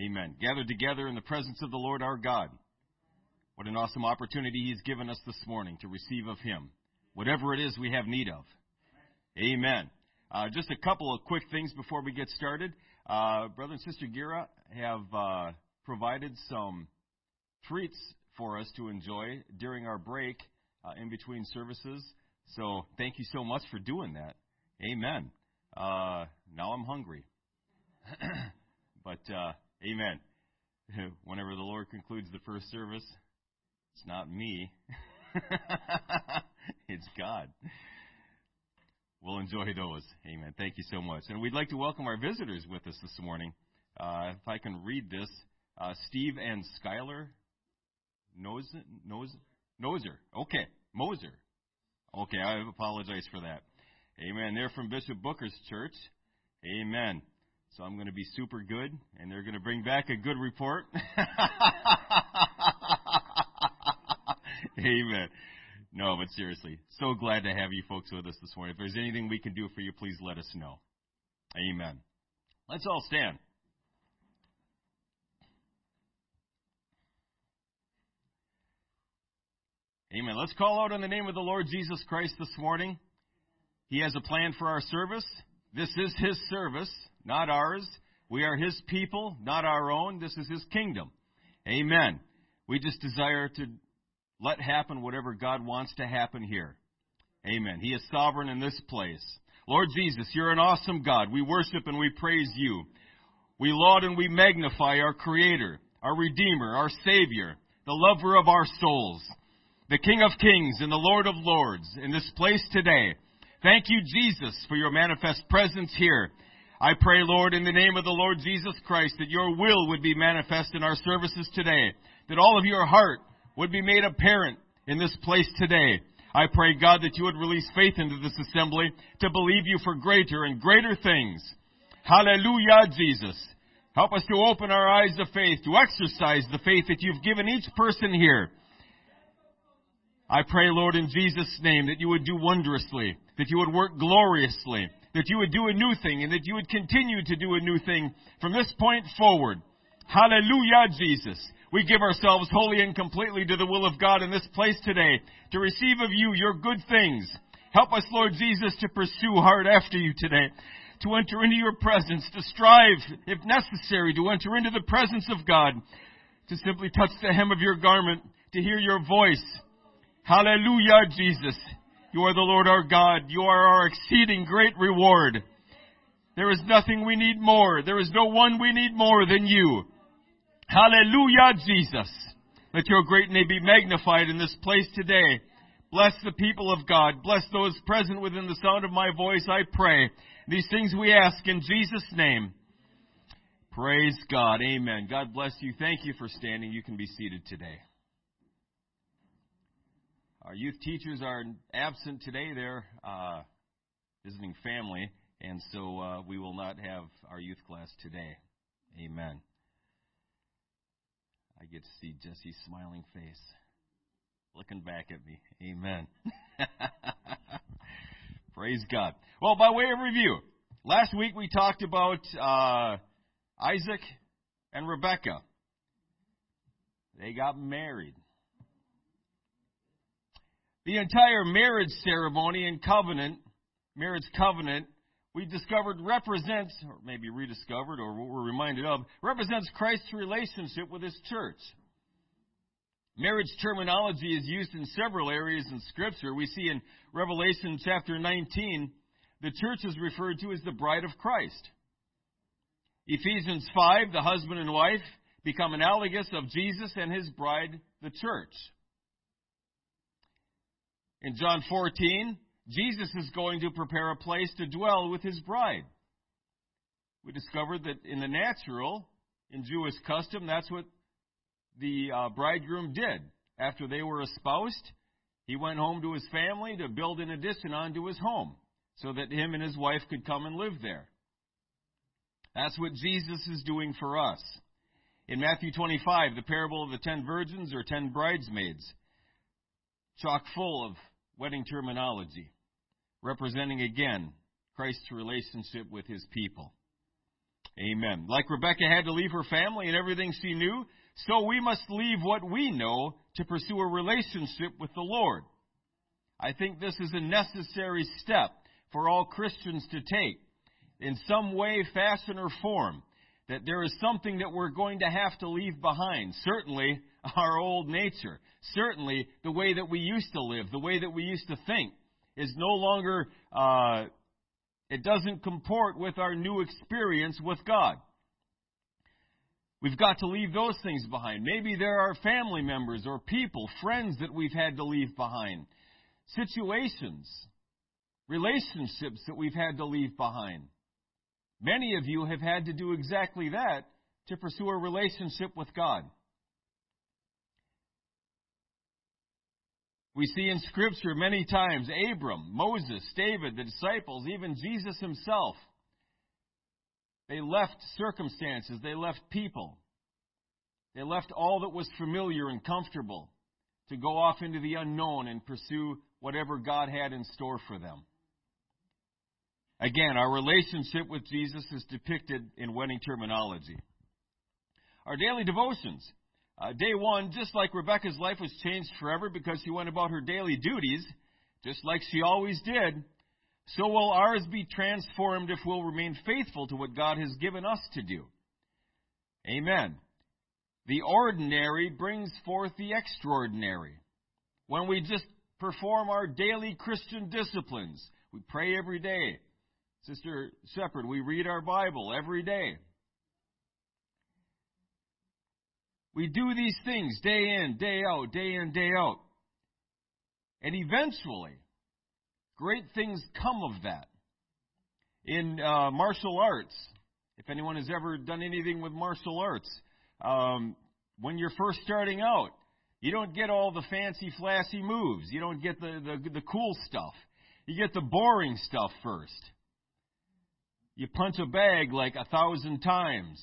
Amen. Gathered together in the presence of the Lord our God. What an awesome opportunity He's given us this morning to receive of Him, whatever it is we have need of. Amen. Uh, just a couple of quick things before we get started. Uh, Brother and Sister Gira have uh, provided some treats for us to enjoy during our break uh, in between services. So thank you so much for doing that. Amen. Uh, now I'm hungry. but uh, amen. Whenever the Lord concludes the first service, it's not me. it's God. We'll enjoy those. Amen. Thank you so much. And we'd like to welcome our visitors with us this morning. Uh, if I can read this, uh, Steve and Skylar Noser, Noser, Noser. Okay, Moser. Okay, I apologize for that. Amen. They're from Bishop Booker's church. Amen. So I'm going to be super good, and they're going to bring back a good report. Amen. No, but seriously, so glad to have you folks with us this morning. If there's anything we can do for you, please let us know. Amen. Let's all stand. Amen. Let's call out on the name of the Lord Jesus Christ this morning. He has a plan for our service. This is His service, not ours. We are His people, not our own. This is His kingdom. Amen. We just desire to let happen whatever God wants to happen here. Amen. He is sovereign in this place. Lord Jesus, you're an awesome God. We worship and we praise you. We laud and we magnify our Creator, our Redeemer, our Savior, the lover of our souls the King of Kings and the Lord of Lords in this place today. Thank you, Jesus, for your manifest presence here. I pray, Lord, in the name of the Lord Jesus Christ, that your will would be manifest in our services today, that all of your heart would be made apparent in this place today. I pray, God, that you would release faith into this assembly to believe you for greater and greater things. Hallelujah, Jesus. Help us to open our eyes of faith, to exercise the faith that you've given each person here. I pray, Lord, in Jesus' name, that you would do wondrously, that you would work gloriously, that you would do a new thing, and that you would continue to do a new thing from this point forward. Hallelujah, Jesus. We give ourselves wholly and completely to the will of God in this place today, to receive of you your good things. Help us, Lord Jesus, to pursue hard after you today, to enter into your presence, to strive, if necessary, to enter into the presence of God, to simply touch the hem of your garment, to hear your voice, Hallelujah, Jesus. You are the Lord our God. You are our exceeding great reward. There is nothing we need more. There is no one we need more than you. Hallelujah, Jesus. Let your great name be magnified in this place today. Bless the people of God. Bless those present within the sound of my voice, I pray. These things we ask in Jesus' name. Praise God. Amen. God bless you. Thank you for standing. You can be seated today. Our youth teachers are absent today. They're uh, visiting family, and so uh, we will not have our youth class today. Amen. I get to see Jesse's smiling face looking back at me. Amen. Praise God. Well, by way of review, last week we talked about uh, Isaac and Rebecca. They got married. The entire marriage ceremony and covenant, marriage covenant, we discovered represents, or maybe rediscovered, or what we're reminded of, represents Christ's relationship with His church. Marriage terminology is used in several areas in Scripture. We see in Revelation chapter 19, the church is referred to as the bride of Christ. Ephesians 5, the husband and wife become analogous of Jesus and his bride, the church. In John 14, Jesus is going to prepare a place to dwell with his bride. We discovered that in the natural, in Jewish custom, that's what the uh, bridegroom did. After they were espoused, he went home to his family to build an addition onto his home so that him and his wife could come and live there. That's what Jesus is doing for us. In Matthew 25, the parable of the ten virgins or ten bridesmaids, chock full of wedding terminology, representing again Christ's relationship with his people. Amen. Like Rebecca had to leave her family and everything she knew, so we must leave what we know to pursue a relationship with the Lord. I think this is a necessary step for all Christians to take in some way, fashion, or form. That there is something that we're going to have to leave behind. Certainly, our old nature. Certainly, the way that we used to live, the way that we used to think, is no longer, uh, it doesn't comport with our new experience with God. We've got to leave those things behind. Maybe there are family members or people, friends that we've had to leave behind. Situations, relationships that we've had to leave behind. Many of you have had to do exactly that to pursue a relationship with God. We see in Scripture many times Abram, Moses, David, the disciples, even Jesus himself. They left circumstances, they left people, they left all that was familiar and comfortable to go off into the unknown and pursue whatever God had in store for them. Again, our relationship with Jesus is depicted in wedding terminology. Our daily devotions. Uh, day one, just like Rebecca's life was changed forever because she went about her daily duties, just like she always did, so will ours be transformed if we'll remain faithful to what God has given us to do. Amen. The ordinary brings forth the extraordinary. When we just perform our daily Christian disciplines, we pray every day. Sister Shepherd, we read our Bible every day. We do these things day in, day out, day in, day out. And eventually, great things come of that. In uh, martial arts, if anyone has ever done anything with martial arts, um, when you're first starting out, you don't get all the fancy, flashy moves. You don't get the, the, the cool stuff. You get the boring stuff first. You punch a bag like a thousand times.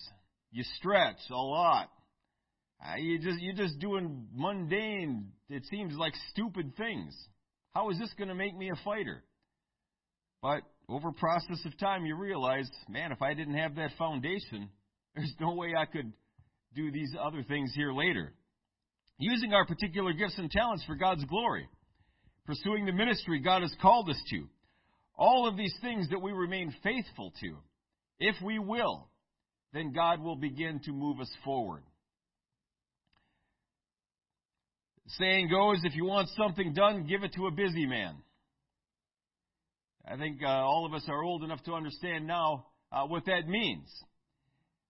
You stretch a lot. Uh, you just you're just doing mundane. It seems like stupid things. How is this going to make me a fighter? But over process of time, you realize, man, if I didn't have that foundation, there's no way I could do these other things here later. Using our particular gifts and talents for God's glory, pursuing the ministry God has called us to, all of these things that we remain faithful to, if we will, then God will begin to move us forward. Saying goes, if you want something done, give it to a busy man. I think uh, all of us are old enough to understand now uh, what that means.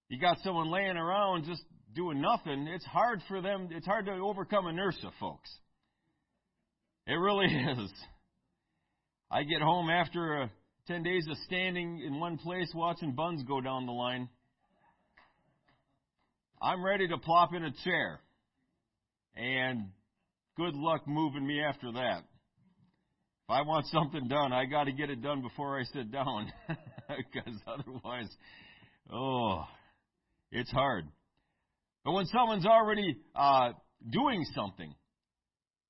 You got someone laying around just doing nothing. It's hard for them, it's hard to overcome inertia, folks. It really is. I get home after uh, 10 days of standing in one place watching buns go down the line. I'm ready to plop in a chair. And good luck moving me after that. If I want something done, I got to get it done before I sit down. Because otherwise, oh, it's hard. But when someone's already uh, doing something,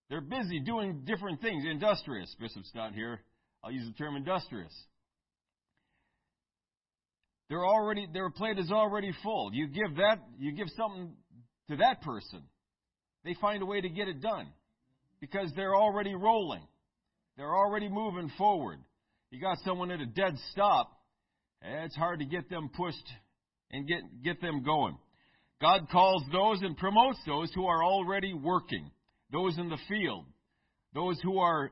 they're busy doing different things. Industrious. Bishop's not here. I'll use the term industrious. They're already their plate is already full. You give that you give something to that person. They find a way to get it done. Because they're already rolling. They're already moving forward. You got someone at a dead stop, eh, it's hard to get them pushed and get, get them going. God calls those and promotes those who are already working, those in the field, those who are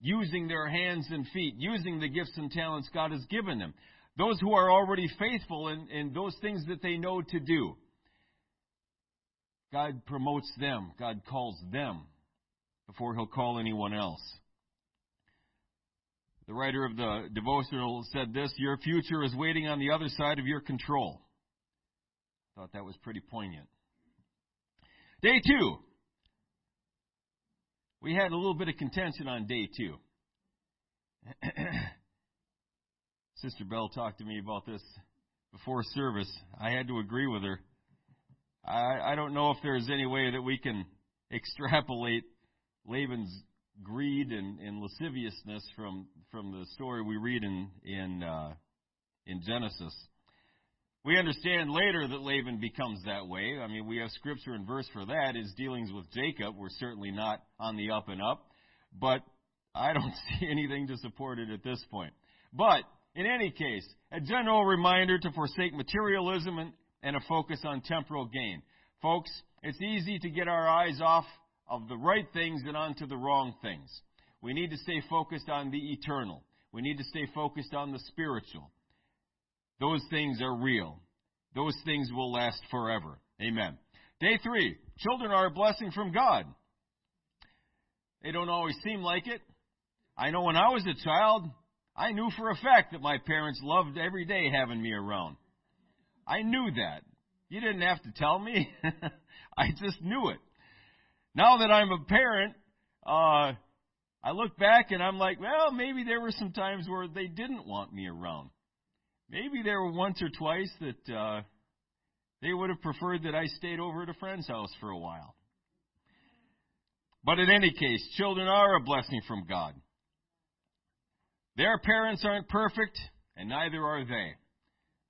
using their hands and feet, using the gifts and talents God has given them, those who are already faithful in, in those things that they know to do. God promotes them, God calls them before He'll call anyone else. The writer of the devotional said this Your future is waiting on the other side of your control. Thought that was pretty poignant. Day two. We had a little bit of contention on day two. Sister Bell talked to me about this before service. I had to agree with her. I, I don't know if there's any way that we can extrapolate Laban's greed and, and lasciviousness from from the story we read in in uh, in Genesis. We understand later that Laban becomes that way. I mean, we have scripture and verse for that. His dealings with Jacob were certainly not on the up and up, but I don't see anything to support it at this point. But, in any case, a general reminder to forsake materialism and, and a focus on temporal gain. Folks, it's easy to get our eyes off of the right things and onto the wrong things. We need to stay focused on the eternal. We need to stay focused on the spiritual. Those things are real. Those things will last forever. Amen. Day three. Children are a blessing from God. They don't always seem like it. I know when I was a child, I knew for a fact that my parents loved every day having me around. I knew that. You didn't have to tell me. I just knew it. Now that I'm a parent, uh, I look back and I'm like, well, maybe there were some times where they didn't want me around. Maybe there were once or twice that uh, they would have preferred that I stayed over at a friend's house for a while. But in any case, children are a blessing from God. Their parents aren't perfect, and neither are they.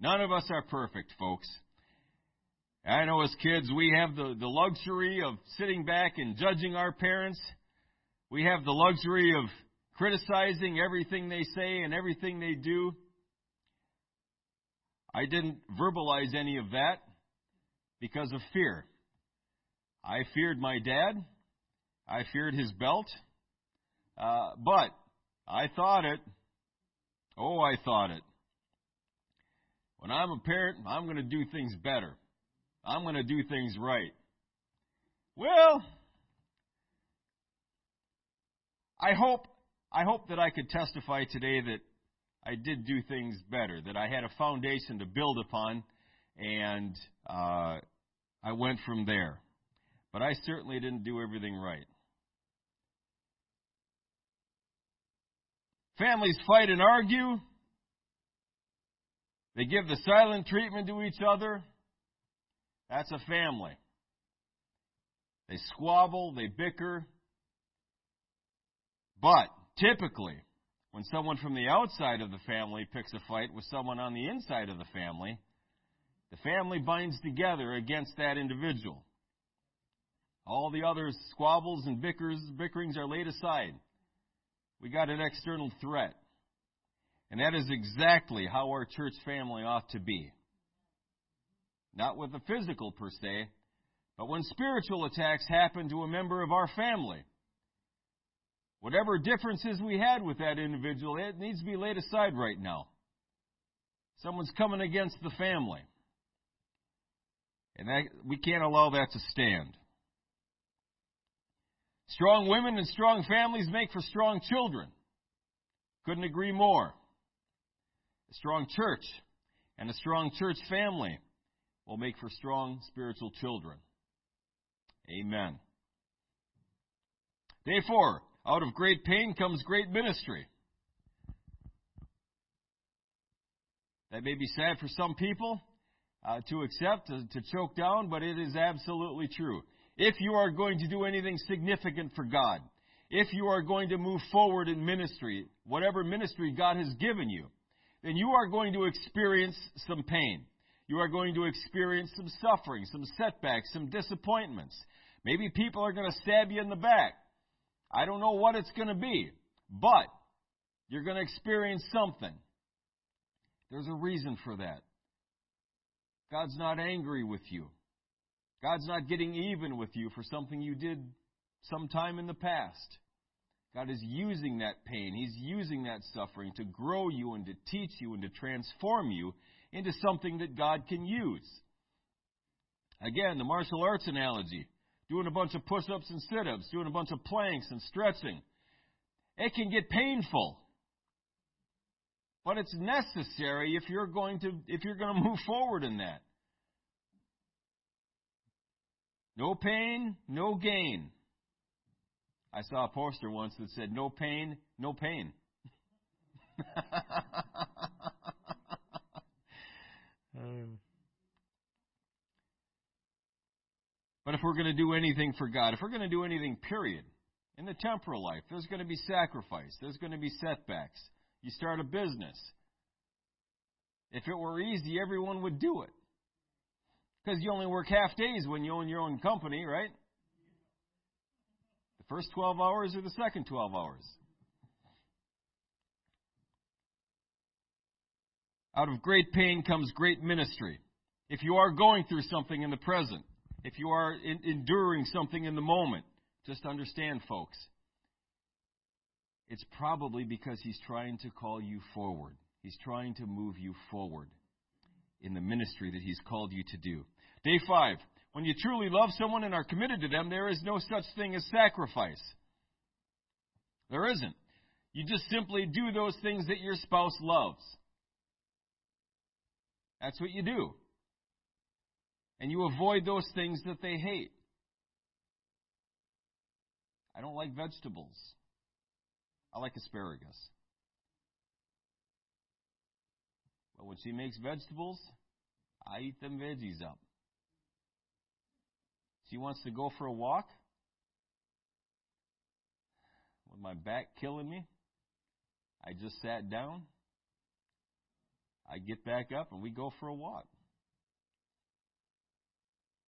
None of us are perfect, folks. I know as kids we have the, the luxury of sitting back and judging our parents. We have the luxury of criticizing everything they say and everything they do. I didn't verbalize any of that because of fear. I feared my dad. I feared his belt. Uh, but I thought it. Oh, I thought it. When I'm a parent, I'm going to do things better. I'm going to do things right. Well, I hope I hope that I could testify today that I did do things better, that I had a foundation to build upon, and uh, I went from there. But I certainly didn't do everything right. Families fight and argue. They give the silent treatment to each other. That's a family. They squabble, they bicker. But typically, when someone from the outside of the family picks a fight with someone on the inside of the family, the family binds together against that individual. All the other squabbles and bickers, bickerings are laid aside. We got an external threat. And that is exactly how our church family ought to be. Not with the physical per se, but when spiritual attacks happen to a member of our family. Whatever differences we had with that individual, it needs to be laid aside right now. Someone's coming against the family. And that, we can't allow that to stand. Strong women and strong families make for strong children. Couldn't agree more. A strong church and a strong church family will make for strong spiritual children. Amen. Day four. Out of great pain comes great ministry. That may be sad for some people uh, to accept, to, to choke down, but it is absolutely true. If you are going to do anything significant for God, if you are going to move forward in ministry, whatever ministry God has given you, then you are going to experience some pain. You are going to experience some suffering, some setbacks, some disappointments. Maybe people are going to stab you in the back. I don't know what it's going to be, but you're going to experience something. There's a reason for that. God's not angry with you. God's not getting even with you for something you did sometime in the past. God is using that pain, He's using that suffering to grow you and to teach you and to transform you into something that God can use. Again, the martial arts analogy doing a bunch of push ups and sit ups, doing a bunch of planks and stretching. It can get painful. But it's necessary if you're going to if you're going to move forward in that. No pain, no gain. I saw a poster once that said no pain, no pain. um. But if we're going to do anything for God, if we're going to do anything, period, in the temporal life, there's going to be sacrifice, there's going to be setbacks. You start a business. If it were easy, everyone would do it. Because you only work half days when you own your own company, right? The first 12 hours or the second 12 hours? Out of great pain comes great ministry. If you are going through something in the present, if you are in, enduring something in the moment, just understand, folks, it's probably because He's trying to call you forward. He's trying to move you forward in the ministry that He's called you to do. Day five. When you truly love someone and are committed to them, there is no such thing as sacrifice. There isn't. You just simply do those things that your spouse loves. That's what you do. And you avoid those things that they hate. I don't like vegetables. I like asparagus. But when she makes vegetables, I eat them veggies up. She wants to go for a walk. With my back killing me, I just sat down. I get back up and we go for a walk.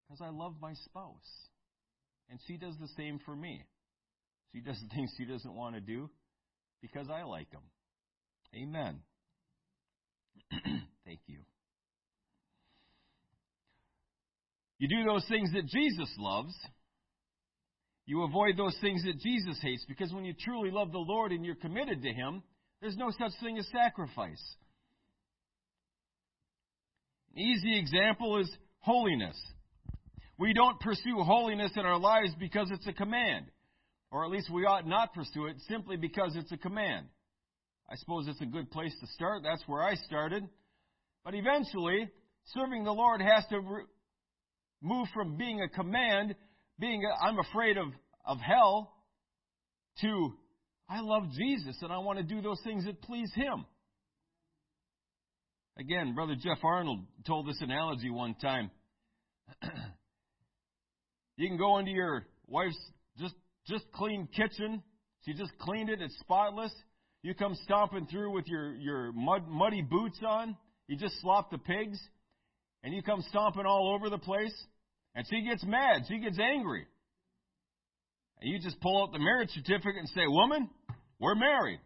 Because I love my spouse. And she does the same for me. She does the things she doesn't want to do because I like them. Amen. Thank you. You do those things that Jesus loves. You avoid those things that Jesus hates because when you truly love the Lord and you're committed to Him, there's no such thing as sacrifice. An easy example is holiness. We don't pursue holiness in our lives because it's a command, or at least we ought not pursue it simply because it's a command. I suppose it's a good place to start. That's where I started. But eventually, serving the Lord has to move from being a command, being i I'm afraid of, of hell, to I love Jesus and I want to do those things that please Him. Again, Brother Jeff Arnold told this analogy one time. you can go into your wife's just just clean kitchen. She just cleaned it, it's spotless. You come stomping through with your, your mud, muddy boots on. You just slop the pigs. And you come stomping all over the place. And she gets mad. She gets angry. And you just pull out the marriage certificate and say, Woman, we're married.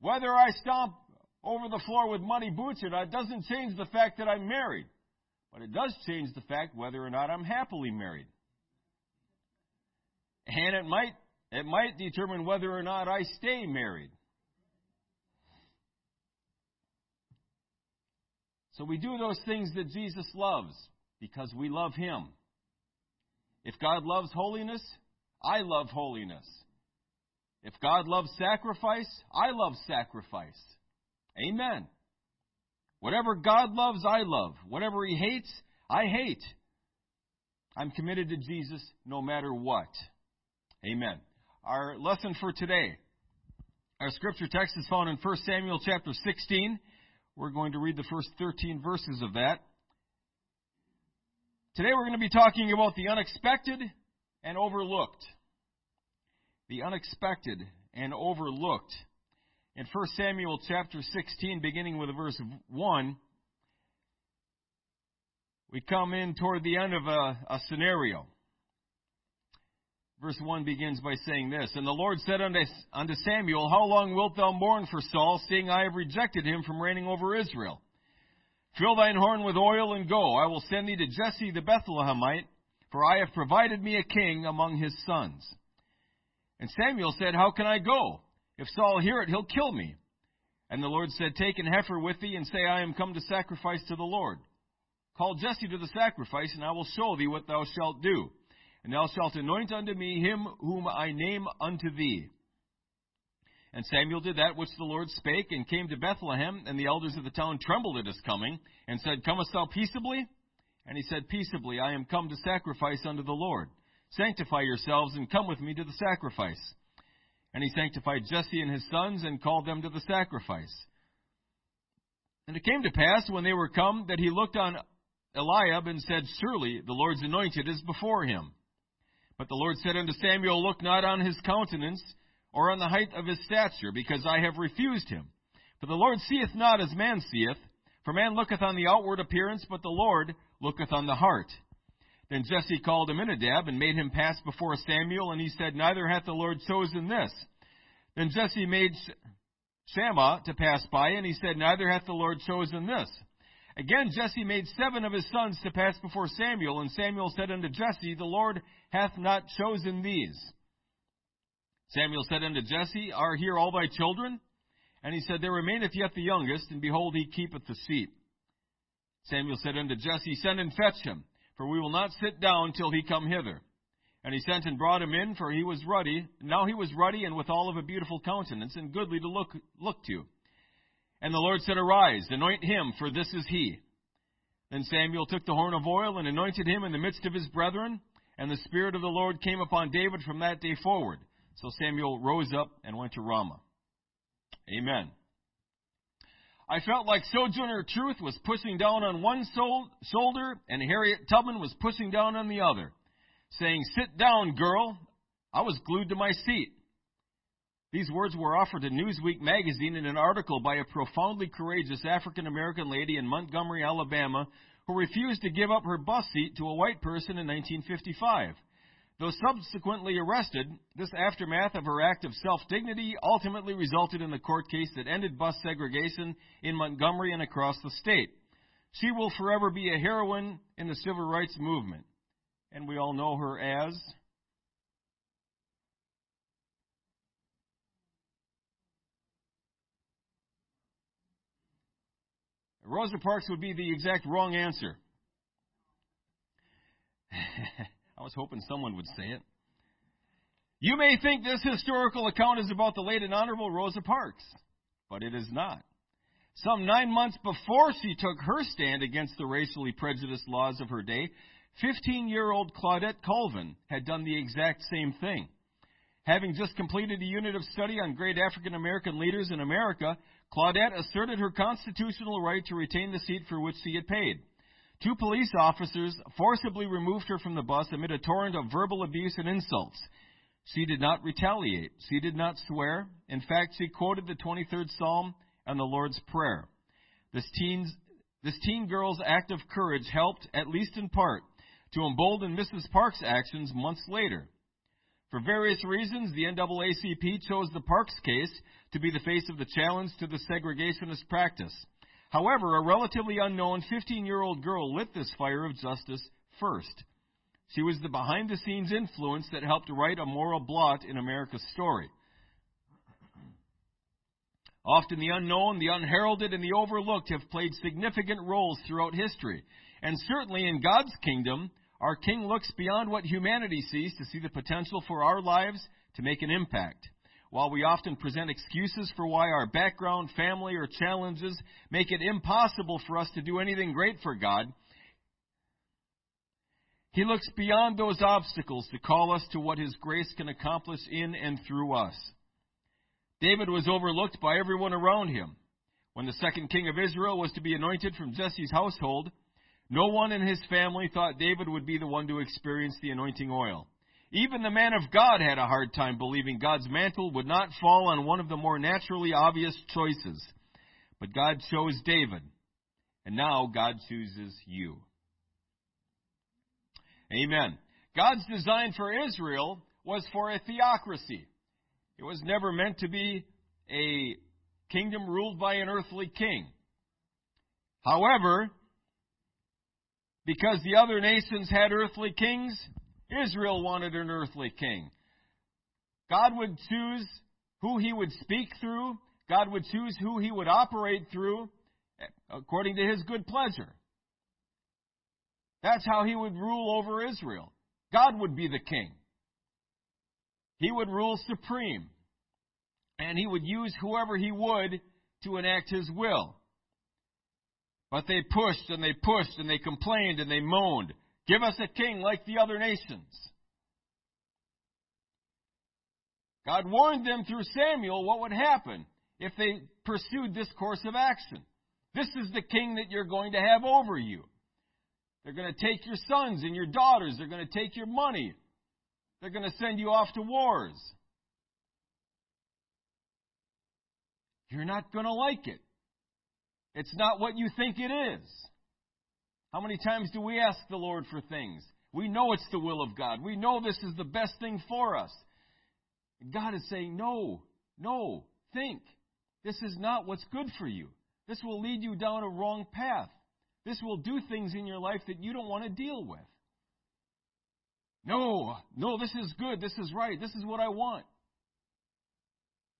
Whether I stomp over the floor with muddy boots or not doesn't change the fact that I'm married. But it does change the fact whether or not I'm happily married. And it might it might determine whether or not I stay married. So we do those things that Jesus loves because we love Him. If God loves holiness, I love holiness. If God loves sacrifice, I love sacrifice. Amen. Whatever God loves, I love. Whatever He hates, I hate. I'm committed to Jesus no matter what. Amen. Our lesson for today. Our scripture text is found in 1 Samuel chapter 16. We're going to read the first 13 verses of that. Today we're going to be talking about the unexpected and overlooked. The unexpected and overlooked. In 1 Samuel chapter 16, beginning with verse 1, we come in toward the end of a, a scenario. Verse 1 begins by saying this And the Lord said unto, unto Samuel, How long wilt thou mourn for Saul, seeing I have rejected him from reigning over Israel? Fill thine horn with oil and go. I will send thee to Jesse the Bethlehemite, for I have provided me a king among his sons. And Samuel said, How can I go? If Saul hear it, he'll kill me. And the Lord said, Take an heifer with thee, and say, I am come to sacrifice to the Lord. Call Jesse to the sacrifice, and I will show thee what thou shalt do and thou shalt anoint unto me him whom I name unto thee. And Samuel did that which the Lord spake, and came to Bethlehem, and the elders of the town trembled at his coming, and said, Comest thou peaceably? And he said, Peaceably, I am come to sacrifice unto the Lord. Sanctify yourselves, and come with me to the sacrifice. And he sanctified Jesse and his sons, and called them to the sacrifice. And it came to pass, when they were come, that he looked on Eliab, and said, Surely the Lord's anointed is before him. But the Lord said unto Samuel, Look not on his countenance, or on the height of his stature, because I have refused him. For the Lord seeth not as man seeth, for man looketh on the outward appearance, but the Lord looketh on the heart. Then Jesse called Abinadab and made him pass before Samuel, and he said, Neither hath the Lord chosen this. Then Jesse made Shammah to pass by, and he said, Neither hath the Lord chosen this. Again Jesse made seven of his sons to pass before Samuel, and Samuel said unto Jesse, The Lord hath not chosen these. Samuel said unto Jesse, Are here all thy children? And he said, There remaineth yet the youngest, and behold, he keepeth the seat. Samuel said unto Jesse, Send and fetch him, for we will not sit down till he come hither. And he sent and brought him in, for he was ruddy. Now he was ruddy and withal of a beautiful countenance, and goodly to look, look to. And the Lord said, Arise, anoint him, for this is he. Then Samuel took the horn of oil and anointed him in the midst of his brethren, and the Spirit of the Lord came upon David from that day forward. So Samuel rose up and went to Ramah. Amen. I felt like Sojourner Truth was pushing down on one shoulder and Harriet Tubman was pushing down on the other, saying, Sit down, girl. I was glued to my seat. These words were offered to Newsweek magazine in an article by a profoundly courageous African American lady in Montgomery, Alabama, who refused to give up her bus seat to a white person in 1955. Though subsequently arrested, this aftermath of her act of self dignity ultimately resulted in the court case that ended bus segregation in Montgomery and across the state. She will forever be a heroine in the civil rights movement. And we all know her as. Rosa Parks would be the exact wrong answer. I was hoping someone would say it. You may think this historical account is about the late and honorable Rosa Parks, but it is not. Some nine months before she took her stand against the racially prejudiced laws of her day, 15 year old Claudette Colvin had done the exact same thing. Having just completed a unit of study on great African American leaders in America, Claudette asserted her constitutional right to retain the seat for which she had paid. Two police officers forcibly removed her from the bus amid a torrent of verbal abuse and insults. She did not retaliate. She did not swear. In fact, she quoted the 23rd Psalm and the Lord's Prayer. This, teen's, this teen girl's act of courage helped, at least in part, to embolden Mrs. Parks' actions months later. For various reasons, the NAACP chose the Parks case to be the face of the challenge to the segregationist practice. However, a relatively unknown 15 year old girl lit this fire of justice first. She was the behind the scenes influence that helped write a moral blot in America's story. Often the unknown, the unheralded, and the overlooked have played significant roles throughout history. And certainly in God's kingdom, our King looks beyond what humanity sees to see the potential for our lives to make an impact. While we often present excuses for why our background, family, or challenges make it impossible for us to do anything great for God, He looks beyond those obstacles to call us to what His grace can accomplish in and through us. David was overlooked by everyone around him. When the second king of Israel was to be anointed from Jesse's household, no one in his family thought David would be the one to experience the anointing oil. Even the man of God had a hard time believing God's mantle would not fall on one of the more naturally obvious choices. But God chose David, and now God chooses you. Amen. God's design for Israel was for a theocracy. It was never meant to be a kingdom ruled by an earthly king. However, because the other nations had earthly kings, Israel wanted an earthly king. God would choose who he would speak through. God would choose who he would operate through according to his good pleasure. That's how he would rule over Israel. God would be the king. He would rule supreme. And he would use whoever he would to enact his will. But they pushed and they pushed and they complained and they moaned. Give us a king like the other nations. God warned them through Samuel what would happen if they pursued this course of action. This is the king that you're going to have over you. They're going to take your sons and your daughters. They're going to take your money. They're going to send you off to wars. you're not going to like it. It's not what you think it is. How many times do we ask the Lord for things? We know it's the will of God. We know this is the best thing for us. God is saying, no, no, think. This is not what's good for you. This will lead you down a wrong path. This will do things in your life that you don't want to deal with. No, no, this is good. This is right. This is what I want.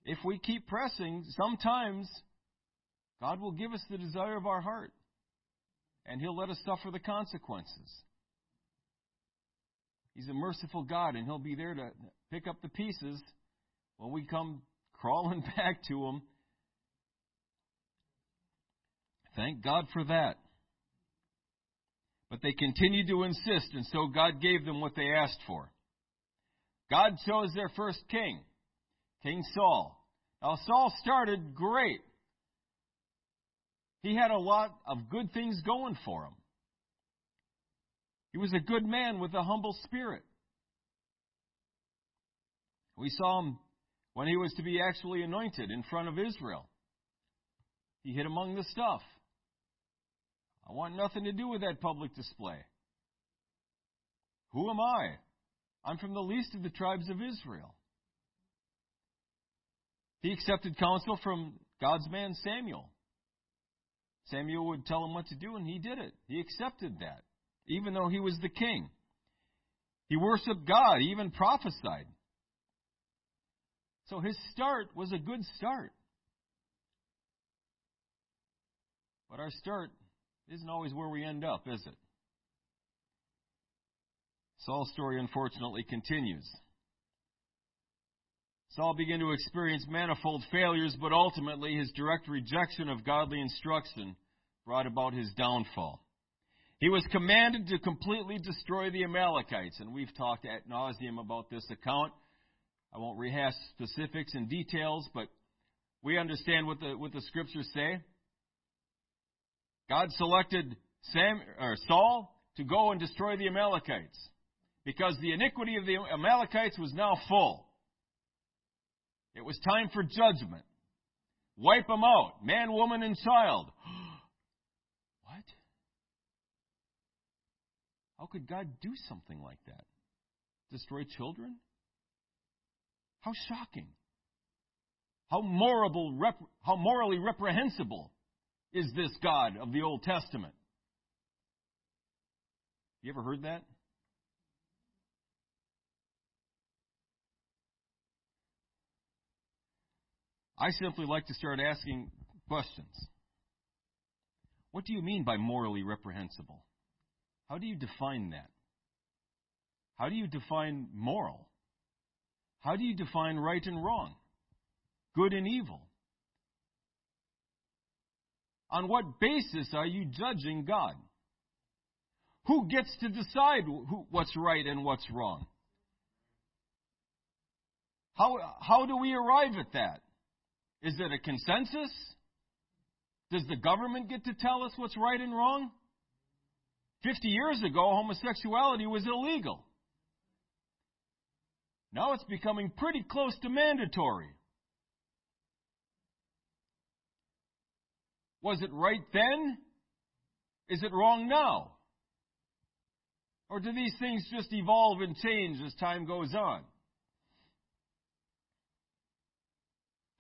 If we keep pressing, sometimes God will give us the desire of our heart, and He'll let us suffer the consequences. He's a merciful God, and He'll be there to pick up the pieces when we come crawling back to Him. Thank God for that. But they continued to insist, and so God gave them what they asked for. God chose their first king, King Saul. Now, Saul started great. He had a lot of good things going for him. He was a good man with a humble spirit. We saw him when he was to be actually anointed in front of Israel. He hid among the stuff. I want nothing to do with that public display. Who am I? I'm from the least of the tribes of Israel. He accepted counsel from God's man Samuel. Samuel would tell him what to do, and he did it. He accepted that, even though he was the king. He worshiped God, he even prophesied. So his start was a good start. But our start isn't always where we end up, is it? Saul's story unfortunately continues. Saul began to experience manifold failures, but ultimately his direct rejection of godly instruction brought about his downfall. He was commanded to completely destroy the Amalekites, and we've talked at nauseum about this account. I won't rehash specifics and details, but we understand what the, what the scriptures say. God selected Sam, or Saul to go and destroy the Amalekites because the iniquity of the Amalekites was now full. It was time for judgment. Wipe them out, man, woman, and child. what? How could God do something like that? Destroy children? How shocking. How, morable, how morally reprehensible is this God of the Old Testament? You ever heard that? I simply like to start asking questions. What do you mean by morally reprehensible? How do you define that? How do you define moral? How do you define right and wrong? Good and evil? On what basis are you judging God? Who gets to decide who, what's right and what's wrong? How, how do we arrive at that? Is it a consensus? Does the government get to tell us what's right and wrong? Fifty years ago, homosexuality was illegal. Now it's becoming pretty close to mandatory. Was it right then? Is it wrong now? Or do these things just evolve and change as time goes on?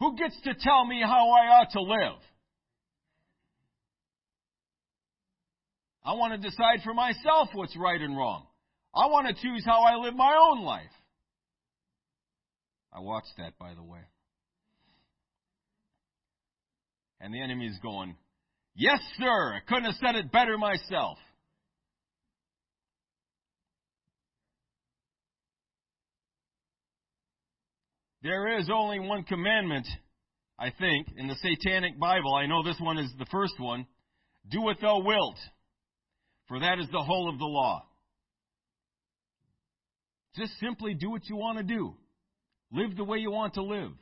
Who gets to tell me how I ought to live? I want to decide for myself what's right and wrong. I want to choose how I live my own life. I watched that, by the way. And the enemy is going, Yes, sir, I couldn't have said it better myself. There is only one commandment, I think, in the Satanic Bible. I know this one is the first one. Do what thou wilt, for that is the whole of the law. Just simply do what you want to do. Live the way you want to live.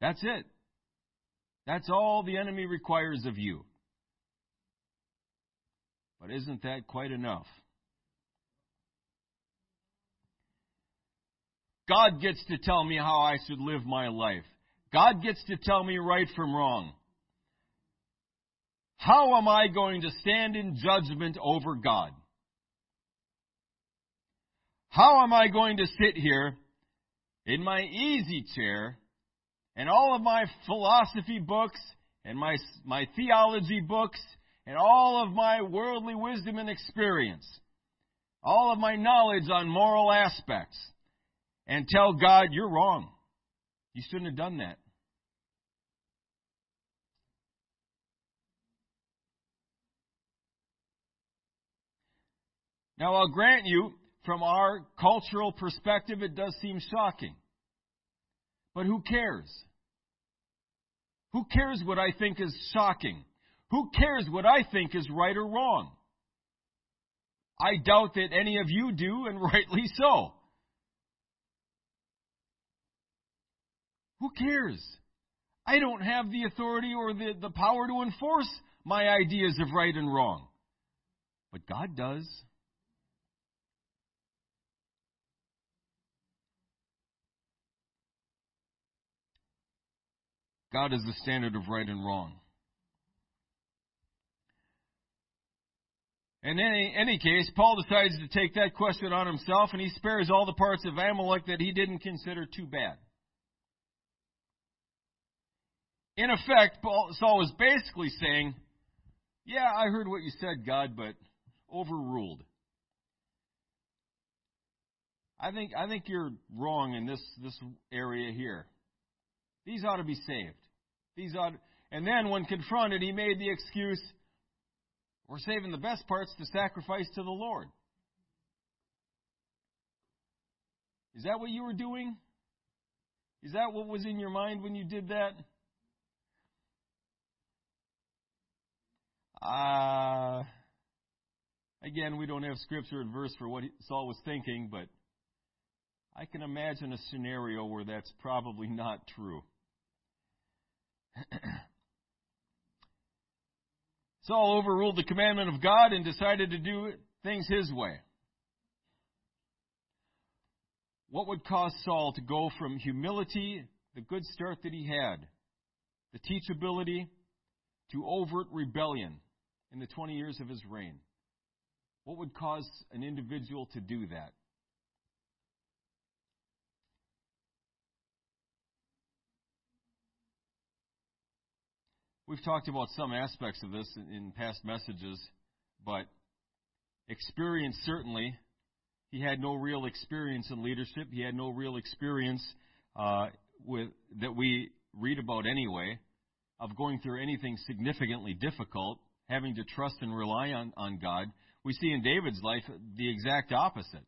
That's it. That's all the enemy requires of you. But isn't that quite enough? God gets to tell me how I should live my life. God gets to tell me right from wrong. How am I going to stand in judgment over God? How am I going to sit here in my easy chair and all of my philosophy books and my, my theology books and all of my worldly wisdom and experience, all of my knowledge on moral aspects, and tell God, you're wrong. You shouldn't have done that. Now, I'll grant you, from our cultural perspective, it does seem shocking. But who cares? Who cares what I think is shocking? Who cares what I think is right or wrong? I doubt that any of you do, and rightly so. Who cares? I don't have the authority or the, the power to enforce my ideas of right and wrong. But God does. God is the standard of right and wrong. In any, any case, Saul decides to take that question on himself, and he spares all the parts of Amalek that he didn't consider too bad. In effect, Saul was basically saying, Yeah, I heard what you said, God, but overruled. I think I think you're wrong in this this area here. These ought to be saved. These ought and then when confronted, he made the excuse, we're saving the best parts to sacrifice to the Lord. Is that what you were doing? Is that what was in your mind when you did that? Uh, again, we don't have scripture and verse for what Saul was thinking, but I can imagine a scenario where that's probably not true. Saul overruled the commandment of God and decided to do things his way. What would cause Saul to go from humility, the good start that he had, the teachability, to overt rebellion in the 20 years of his reign? What would cause an individual to do that? We've talked about some aspects of this in, past messages, but experience certainly. He had no real experience in leadership. He had no real experience uh, with that we read about anyway of going through anything significantly difficult, having to trust and rely on, on God. We see in David's life the exact opposite.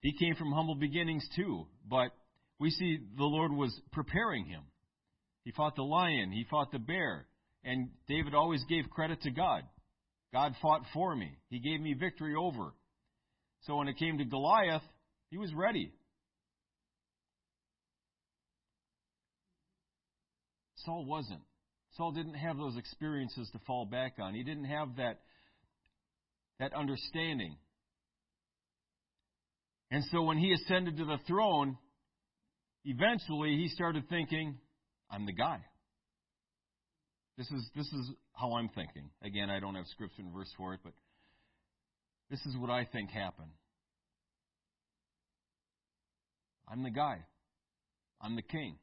He came from humble beginnings too, but we see the Lord was preparing him. He fought the lion, he fought the bear, and David always gave credit to God. God fought for me. He gave me victory over. So when it came to Goliath, he was ready. Saul wasn't. Saul didn't have those experiences to fall back on. He didn't have that, that understanding. And so when he ascended to the throne, eventually he started thinking, I'm the guy. This is this is how I'm thinking. Again, I don't have scripture and verse for it, but this is what I think happened. I'm the guy. I'm the king.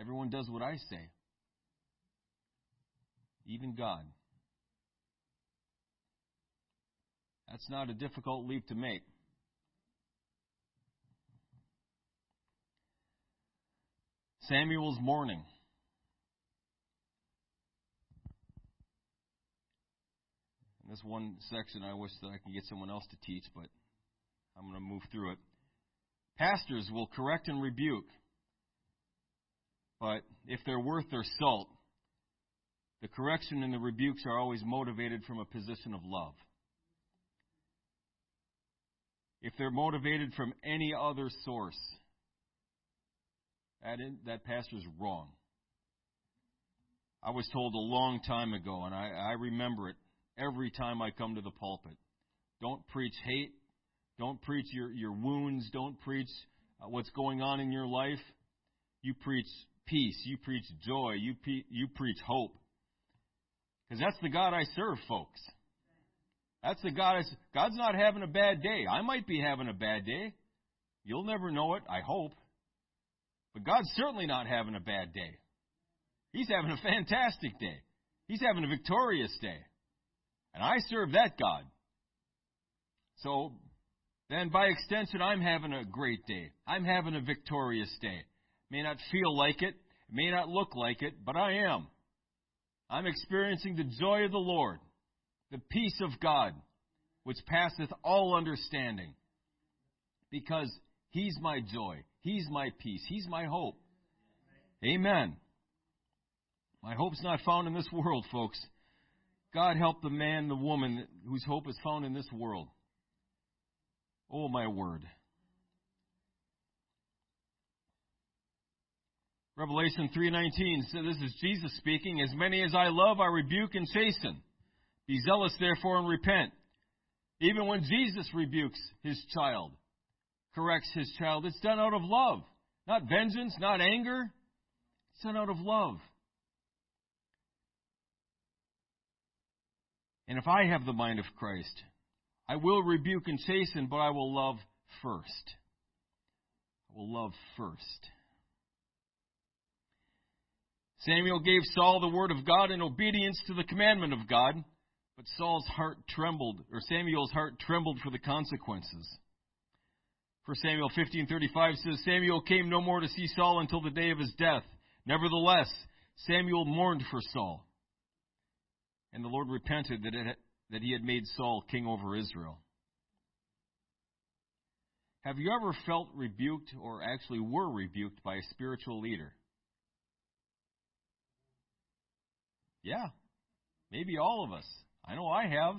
Everyone does what I say. Even God. That's not a difficult leap to make. Samuel's mourning. In this one section, I wish that I could get someone else to teach, but I'm going to move through it. Pastors will correct and rebuke, but if they're worth their salt, the correction and the rebukes are always motivated from a position of love. If they're motivated from any other source, that, in, that pastor's wrong. I was told a long time ago, and I, I remember it every time I come to the pulpit. Don't preach hate. Don't preach your, your wounds. Don't preach uh, what's going on in your life. You preach peace. You preach joy. You, pe- you preach hope. Because that's the God I serve, folks. That's the God I serve. God's not having a bad day. I might be having a bad day. You'll never know it, I hope. But God's certainly not having a bad day. He's having a fantastic day. He's having a victorious day. And I serve that God. So, then by extension, I'm having a great day. I'm having a victorious day. May not feel like it, may not look like it, but I am. I'm experiencing the joy of the Lord, the peace of God, which passeth all understanding. Because He's my joy. He's my peace. He's my hope. Amen. My hope's not found in this world, folks. God help the man, the woman whose hope is found in this world. Oh, my word. Revelation 3:19 so this is Jesus speaking, as many as I love I rebuke and chasten. Be zealous therefore and repent. Even when Jesus rebukes his child, corrects his child, it's done out of love. Not vengeance, not anger. It's done out of love. And if I have the mind of Christ, I will rebuke and chasten, but I will love first. I will love first. Samuel gave Saul the word of God in obedience to the commandment of God, but Saul's heart trembled, or Samuel's heart trembled for the consequences. For Samuel 15:35 says Samuel came no more to see Saul until the day of his death. Nevertheless, Samuel mourned for Saul. And the Lord repented that, it, that he had made Saul king over Israel. Have you ever felt rebuked or actually were rebuked by a spiritual leader? Yeah, maybe all of us. I know I have.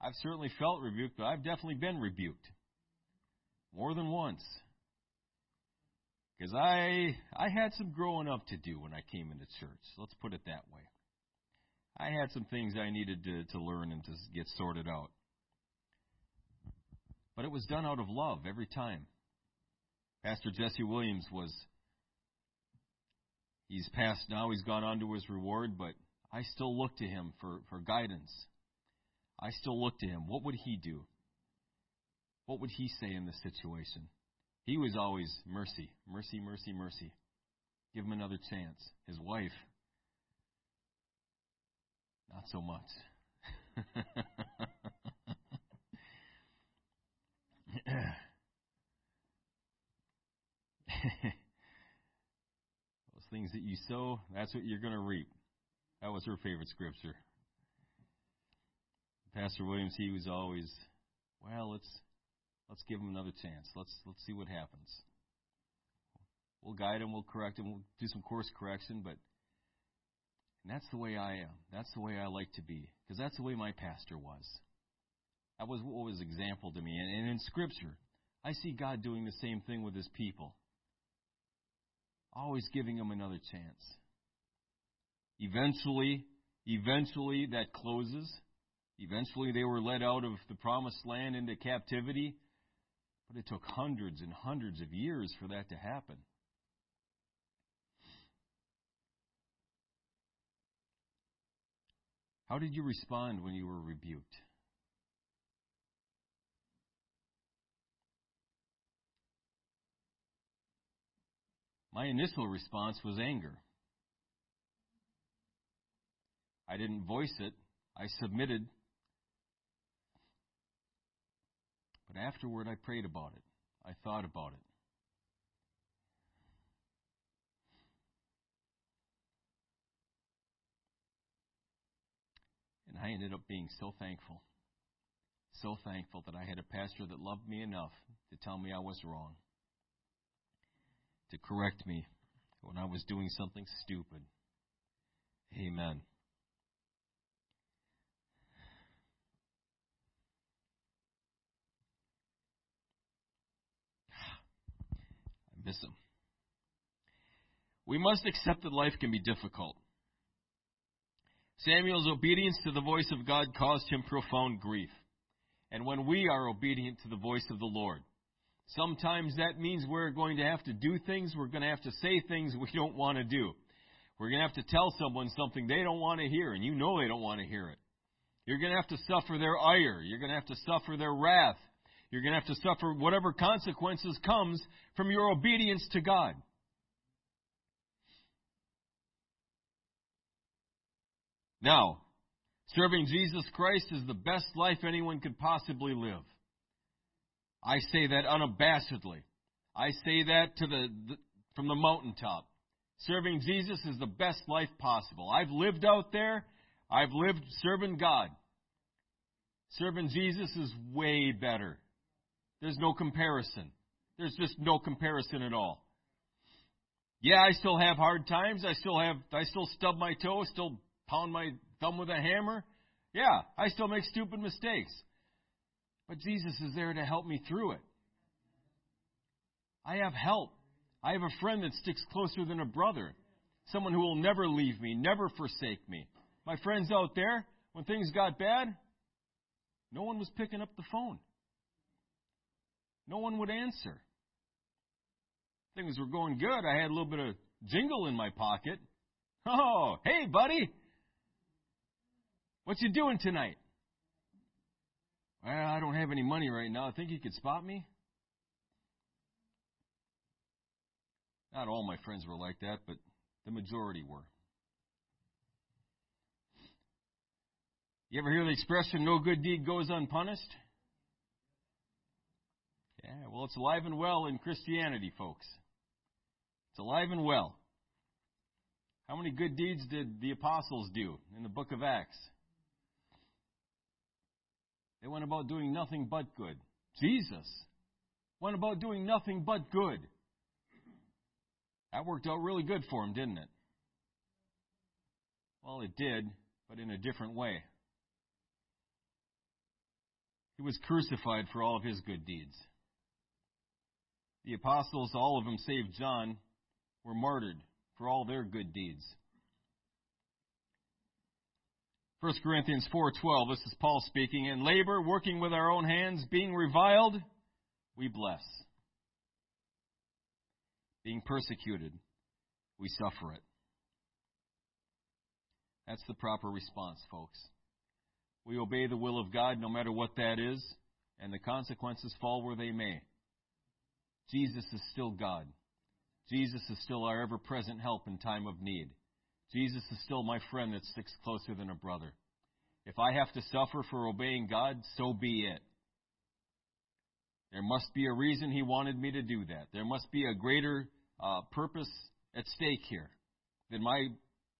I've certainly felt rebuked, but I've definitely been rebuked more than once. Because I I had some growing up to do when I came into church. Let's put it that way. I had some things I needed to, to learn and to get sorted out. But it was done out of love every time. Pastor Jesse Williams was He's passed now, he's gone on to his reward, but I still look to him for, for guidance. I still look to him. What would he do? What would he say in this situation? He was always mercy, mercy, mercy, mercy. Give him another chance. His wife, not so much. things that you sow, that's what you're going to reap. That was her favorite scripture. Pastor Williams, he was always, well, let's let's give him another chance. Let's let's see what happens. We'll guide him, we'll correct him, we'll do some course correction, but and that's the way I am. That's the way I like to be, because that's the way my pastor was. That was what was example to me. And, and in Scripture, I see God doing the same thing with His people always giving them another chance. Eventually, eventually that closes. Eventually they were led out of the promised land into captivity. But it took hundreds and hundreds of years for that to happen. How did you respond when you were rebuked? My initial response was anger. I didn't voice it, I submitted. But afterward, I prayed about it. I thought about it. And I ended up being so thankful. So thankful that I had a pastor that loved me enough to tell me I was wrong to correct me when I was doing something stupid. Amen. I miss him. We must accept that life can be difficult. Samuel's obedience to the voice of God caused him profound grief. And when we are obedient to the voice of the Lord, Sometimes that means we're going to have to do things, we're going to have to say things we don't want to do. We're going to have to tell someone something they don't want to hear, and you know they don't want to hear it. You're going to have to suffer their ire. You're going to have to suffer their wrath. You're going to have to suffer whatever consequences comes from your obedience to God. Now, serving Jesus Christ is the best life anyone could possibly live. I say that unabashedly. I say that to the, the from the mountaintop. Serving Jesus is the best life possible. I've lived out there. I've lived serving God. Serving Jesus is way better. There's no comparison. There's just no comparison at all. Yeah, I still have hard times. I still have I still stub my toe, still pound my thumb with a hammer. Yeah, I still make stupid mistakes. But Jesus is there to help me through it. I have help. I have a friend that sticks closer than a brother. Someone who will never leave me, never forsake me. My friends out there, when things got bad, no one was picking up the phone. No one would answer. Things were going good. I had a little bit of jingle in my pocket. Oh, hey, buddy. What you doing tonight? I don't have any money right now. I think you could spot me. Not all my friends were like that, but the majority were. You ever hear the expression, no good deed goes unpunished? Yeah, well, it's alive and well in Christianity, folks. It's alive and well. How many good deeds did the apostles do in the book of Acts? They went about doing nothing but good. Jesus went about doing nothing but good. That worked out really good for him, didn't it? Well, it did, but in a different way. He was crucified for all of his good deeds. The apostles, all of them save John, were martyred for all their good deeds. 1 Corinthians 4:12 this is Paul speaking. In labor working with our own hands being reviled we bless. Being persecuted we suffer it. That's the proper response folks. We obey the will of God no matter what that is and the consequences fall where they may. Jesus is still God. Jesus is still our ever present help in time of need Jesus is still my friend that sticks closer than a brother. If I have to suffer for obeying God, so be it. There must be a reason He wanted me to do that. There must be a greater uh, purpose at stake here than my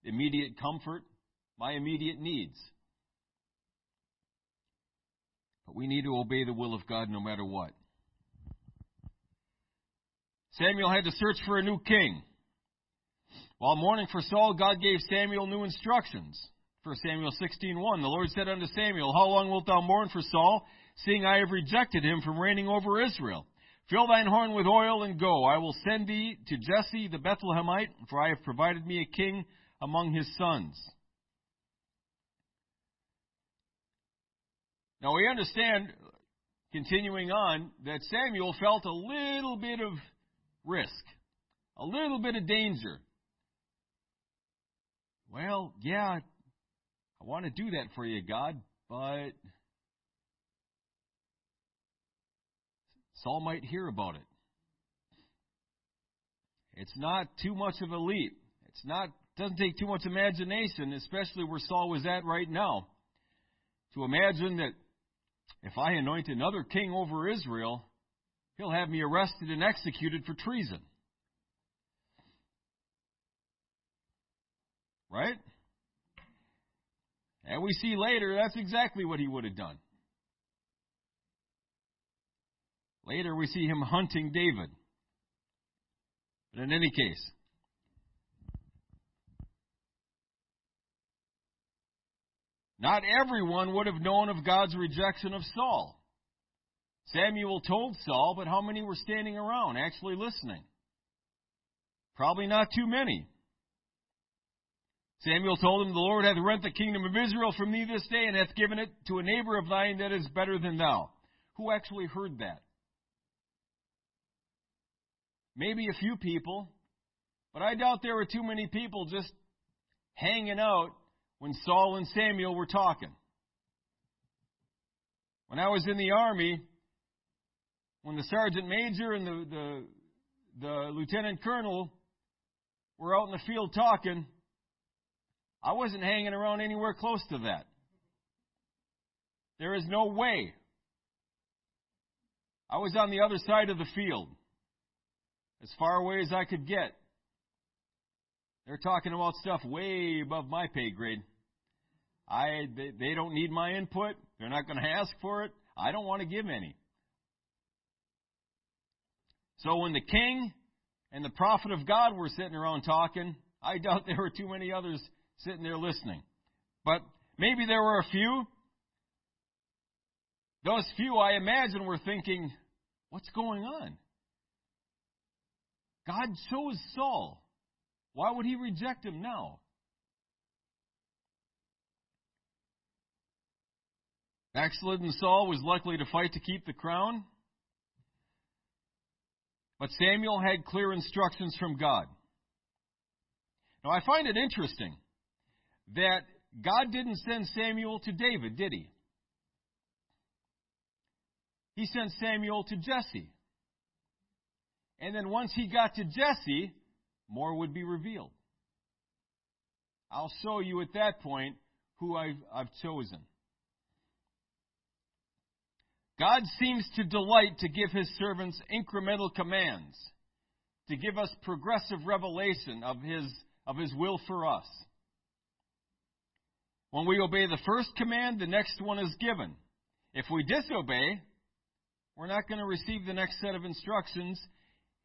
immediate comfort, my immediate needs. But we need to obey the will of God no matter what. Samuel had to search for a new king. While mourning for Saul, God gave Samuel new instructions. 1 Samuel 16:1 The Lord said unto Samuel, How long wilt thou mourn for Saul, seeing I have rejected him from reigning over Israel? Fill thine horn with oil and go. I will send thee to Jesse the Bethlehemite, for I have provided me a king among his sons. Now we understand, continuing on, that Samuel felt a little bit of risk, a little bit of danger. Well, yeah, I want to do that for you, God, but Saul might hear about it. It's not too much of a leap. It's not doesn't take too much imagination, especially where Saul was at right now, to imagine that if I anoint another king over Israel, he'll have me arrested and executed for treason. Right? And we see later that's exactly what he would have done. Later we see him hunting David. But in any case, not everyone would have known of God's rejection of Saul. Samuel told Saul, but how many were standing around actually listening? Probably not too many. Samuel told him, The Lord hath rent the kingdom of Israel from thee this day, and hath given it to a neighbor of thine that is better than thou. Who actually heard that? maybe a few people, but I doubt there were too many people just hanging out when Saul and Samuel were talking. When I was in the army, when the sergeant major and the, the, the lieutenant colonel were out in the field talking, I wasn't hanging around anywhere close to that. There is no way. I was on the other side of the field, as far away as I could get. They're talking about stuff way above my pay grade. I they, they don't need my input. They're not going to ask for it. I don't want to give any. So when the king and the prophet of God were sitting around talking, I doubt there were too many others sitting there listening. But maybe there were a few. Those few, I imagine, were thinking, what's going on? God chose Saul. Why would he reject him now? Backslidden Saul was likely to fight to keep the crown. But Samuel had clear instructions from God. Now, I find it interesting that God didn't send Samuel to David, did he? He sent Samuel to Jesse. And then once he got to Jesse, more would be revealed. I'll show you at that point who I've, I've chosen. God seems to delight to give his servants incremental commands, to give us progressive revelation of his, of his will for us. When we obey the first command, the next one is given. If we disobey, we're not going to receive the next set of instructions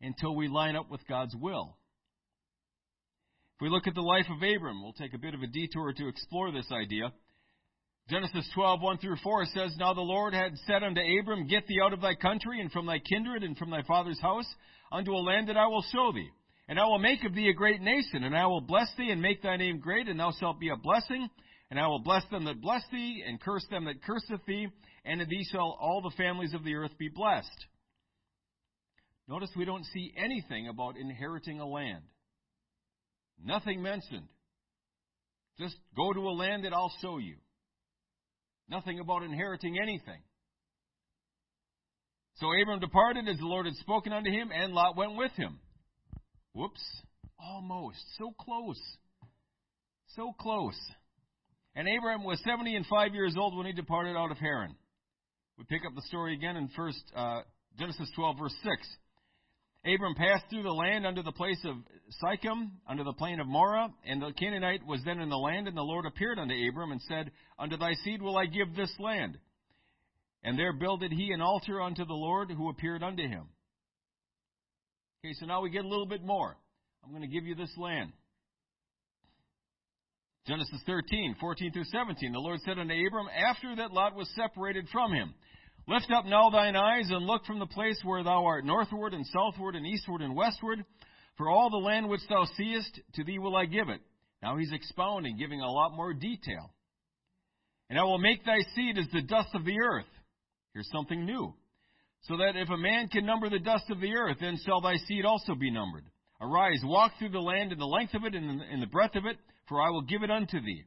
until we line up with God's will. If we look at the life of Abram, we'll take a bit of a detour to explore this idea. Genesis 12, 1 through 4 says, Now the Lord had said unto Abram, Get thee out of thy country, and from thy kindred, and from thy father's house, unto a land that I will show thee. And I will make of thee a great nation, and I will bless thee, and make thy name great, and thou shalt be a blessing. And I will bless them that bless thee, and curse them that curseth thee, and in thee shall all the families of the earth be blessed. Notice we don't see anything about inheriting a land. Nothing mentioned. Just go to a land that I'll show you. Nothing about inheriting anything. So Abram departed as the Lord had spoken unto him, and Lot went with him. Whoops. Almost. So close. So close. And Abraham was 70 and 5 years old when he departed out of Haran. We pick up the story again in first uh, Genesis 12, verse 6. Abram passed through the land under the place of Sichem, under the plain of Moreh, and the Canaanite was then in the land, and the Lord appeared unto Abram and said, Unto thy seed will I give this land. And there builded he an altar unto the Lord who appeared unto him. Okay, so now we get a little bit more. I'm going to give you this land. Genesis 13, 14 through 17. The Lord said unto Abram, after that Lot was separated from him, Lift up now thine eyes and look from the place where thou art northward and southward and eastward and westward. For all the land which thou seest, to thee will I give it. Now he's expounding, giving a lot more detail. And I will make thy seed as the dust of the earth. Here's something new. So that if a man can number the dust of the earth, then shall thy seed also be numbered. Arise, walk through the land in the length of it and in the breadth of it, for I will give it unto thee.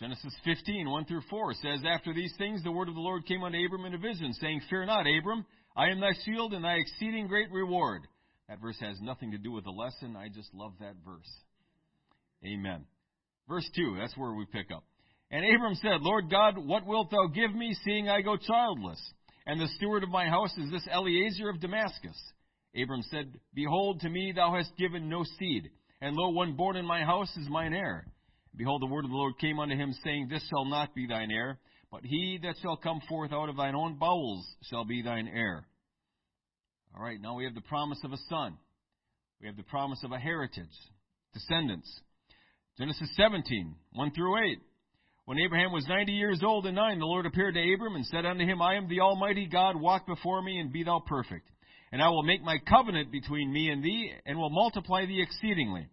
Genesis 15, 1 through 4 says, After these things the word of the Lord came unto Abram in a vision, saying, Fear not, Abram, I am thy shield and thy exceeding great reward. That verse has nothing to do with the lesson. I just love that verse. Amen. Verse 2, that's where we pick up. And Abram said, Lord God, what wilt thou give me, seeing I go childless? And the steward of my house is this Eliezer of Damascus. Abram said, Behold, to me thou hast given no seed, and lo, one born in my house is mine heir. Behold, the word of the Lord came unto him, saying, This shall not be thine heir, but he that shall come forth out of thine own bowels shall be thine heir. All right, now we have the promise of a son. We have the promise of a heritage, descendants. Genesis 17, 1 through 8. When Abraham was ninety years old and nine, the Lord appeared to Abram and said unto him, I am the Almighty God, walk before me and be thou perfect. And I will make my covenant between me and thee, and will multiply thee exceedingly.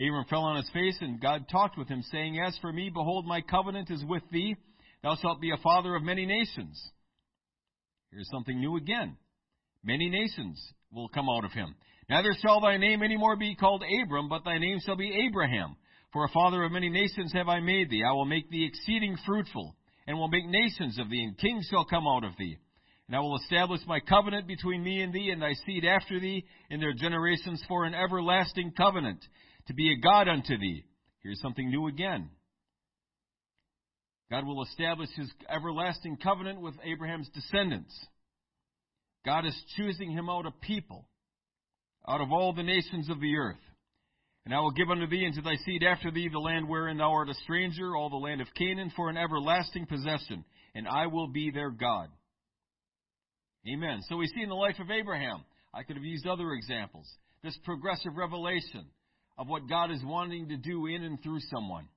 Abram fell on his face, and God talked with him, saying, As for me, behold, my covenant is with thee. Thou shalt be a father of many nations. Here's something new again. Many nations will come out of him. Neither shall thy name any more be called Abram, but thy name shall be Abraham. For a father of many nations have I made thee. I will make thee exceeding fruitful, and will make nations of thee, and kings shall come out of thee. And I will establish my covenant between me and thee and thy seed after thee in their generations for an everlasting covenant, to be a God unto thee. Here's something new again. God will establish his everlasting covenant with Abraham's descendants. God is choosing him out a people out of all the nations of the earth. And I will give unto thee and to thy seed after thee the land wherein thou art a stranger, all the land of Canaan, for an everlasting possession, and I will be their God. Amen. So we see in the life of Abraham, I could have used other examples, this progressive revelation of what God is wanting to do in and through someone.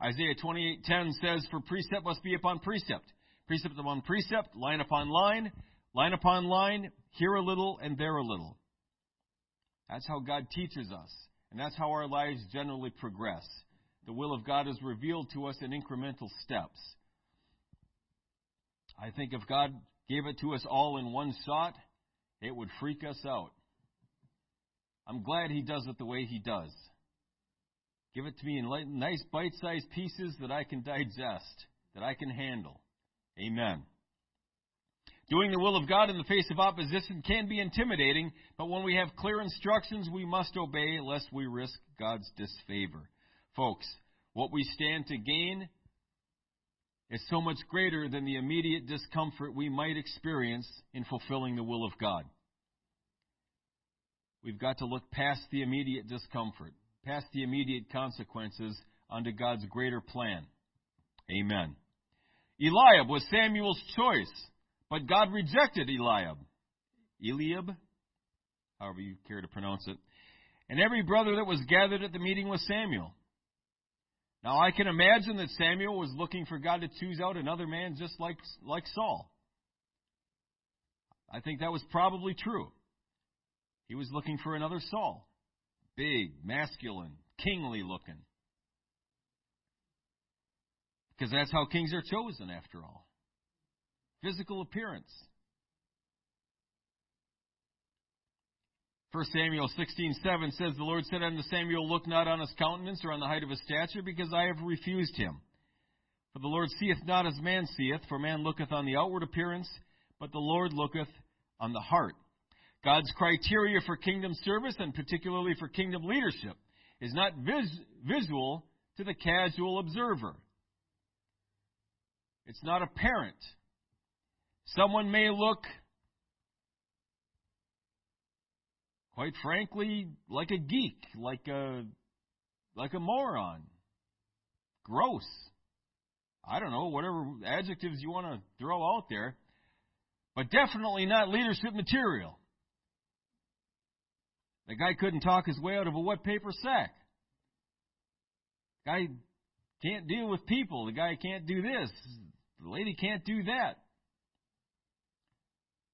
Isaiah 28:10 says, "For precept must be upon precept, precept upon precept, line upon line, line upon line, here a little and there a little." That's how God teaches us, and that's how our lives generally progress. The will of God is revealed to us in incremental steps. I think if God gave it to us all in one shot, it would freak us out. I'm glad He does it the way He does. Give it to me in nice bite sized pieces that I can digest, that I can handle. Amen. Doing the will of God in the face of opposition can be intimidating, but when we have clear instructions, we must obey lest we risk God's disfavor. Folks, what we stand to gain is so much greater than the immediate discomfort we might experience in fulfilling the will of God. We've got to look past the immediate discomfort past the immediate consequences onto God's greater plan. Amen. Eliab was Samuel's choice, but God rejected Eliab. Eliab, however you care to pronounce it, and every brother that was gathered at the meeting was Samuel. Now I can imagine that Samuel was looking for God to choose out another man just like, like Saul. I think that was probably true. He was looking for another Saul big, masculine, kingly looking. Because that's how kings are chosen, after all. Physical appearance. 1 Samuel 16:7 says, The Lord said unto Samuel, Look not on his countenance or on the height of his stature, because I have refused him. For the Lord seeth not as man seeth, for man looketh on the outward appearance, but the Lord looketh on the heart. God's criteria for kingdom service, and particularly for kingdom leadership, is not vis- visual to the casual observer. It's not apparent. Someone may look, quite frankly, like a geek, like a, like a moron, gross. I don't know, whatever adjectives you want to throw out there, but definitely not leadership material. The guy couldn't talk his way out of a wet paper sack. The guy can't deal with people. The guy can't do this. The lady can't do that.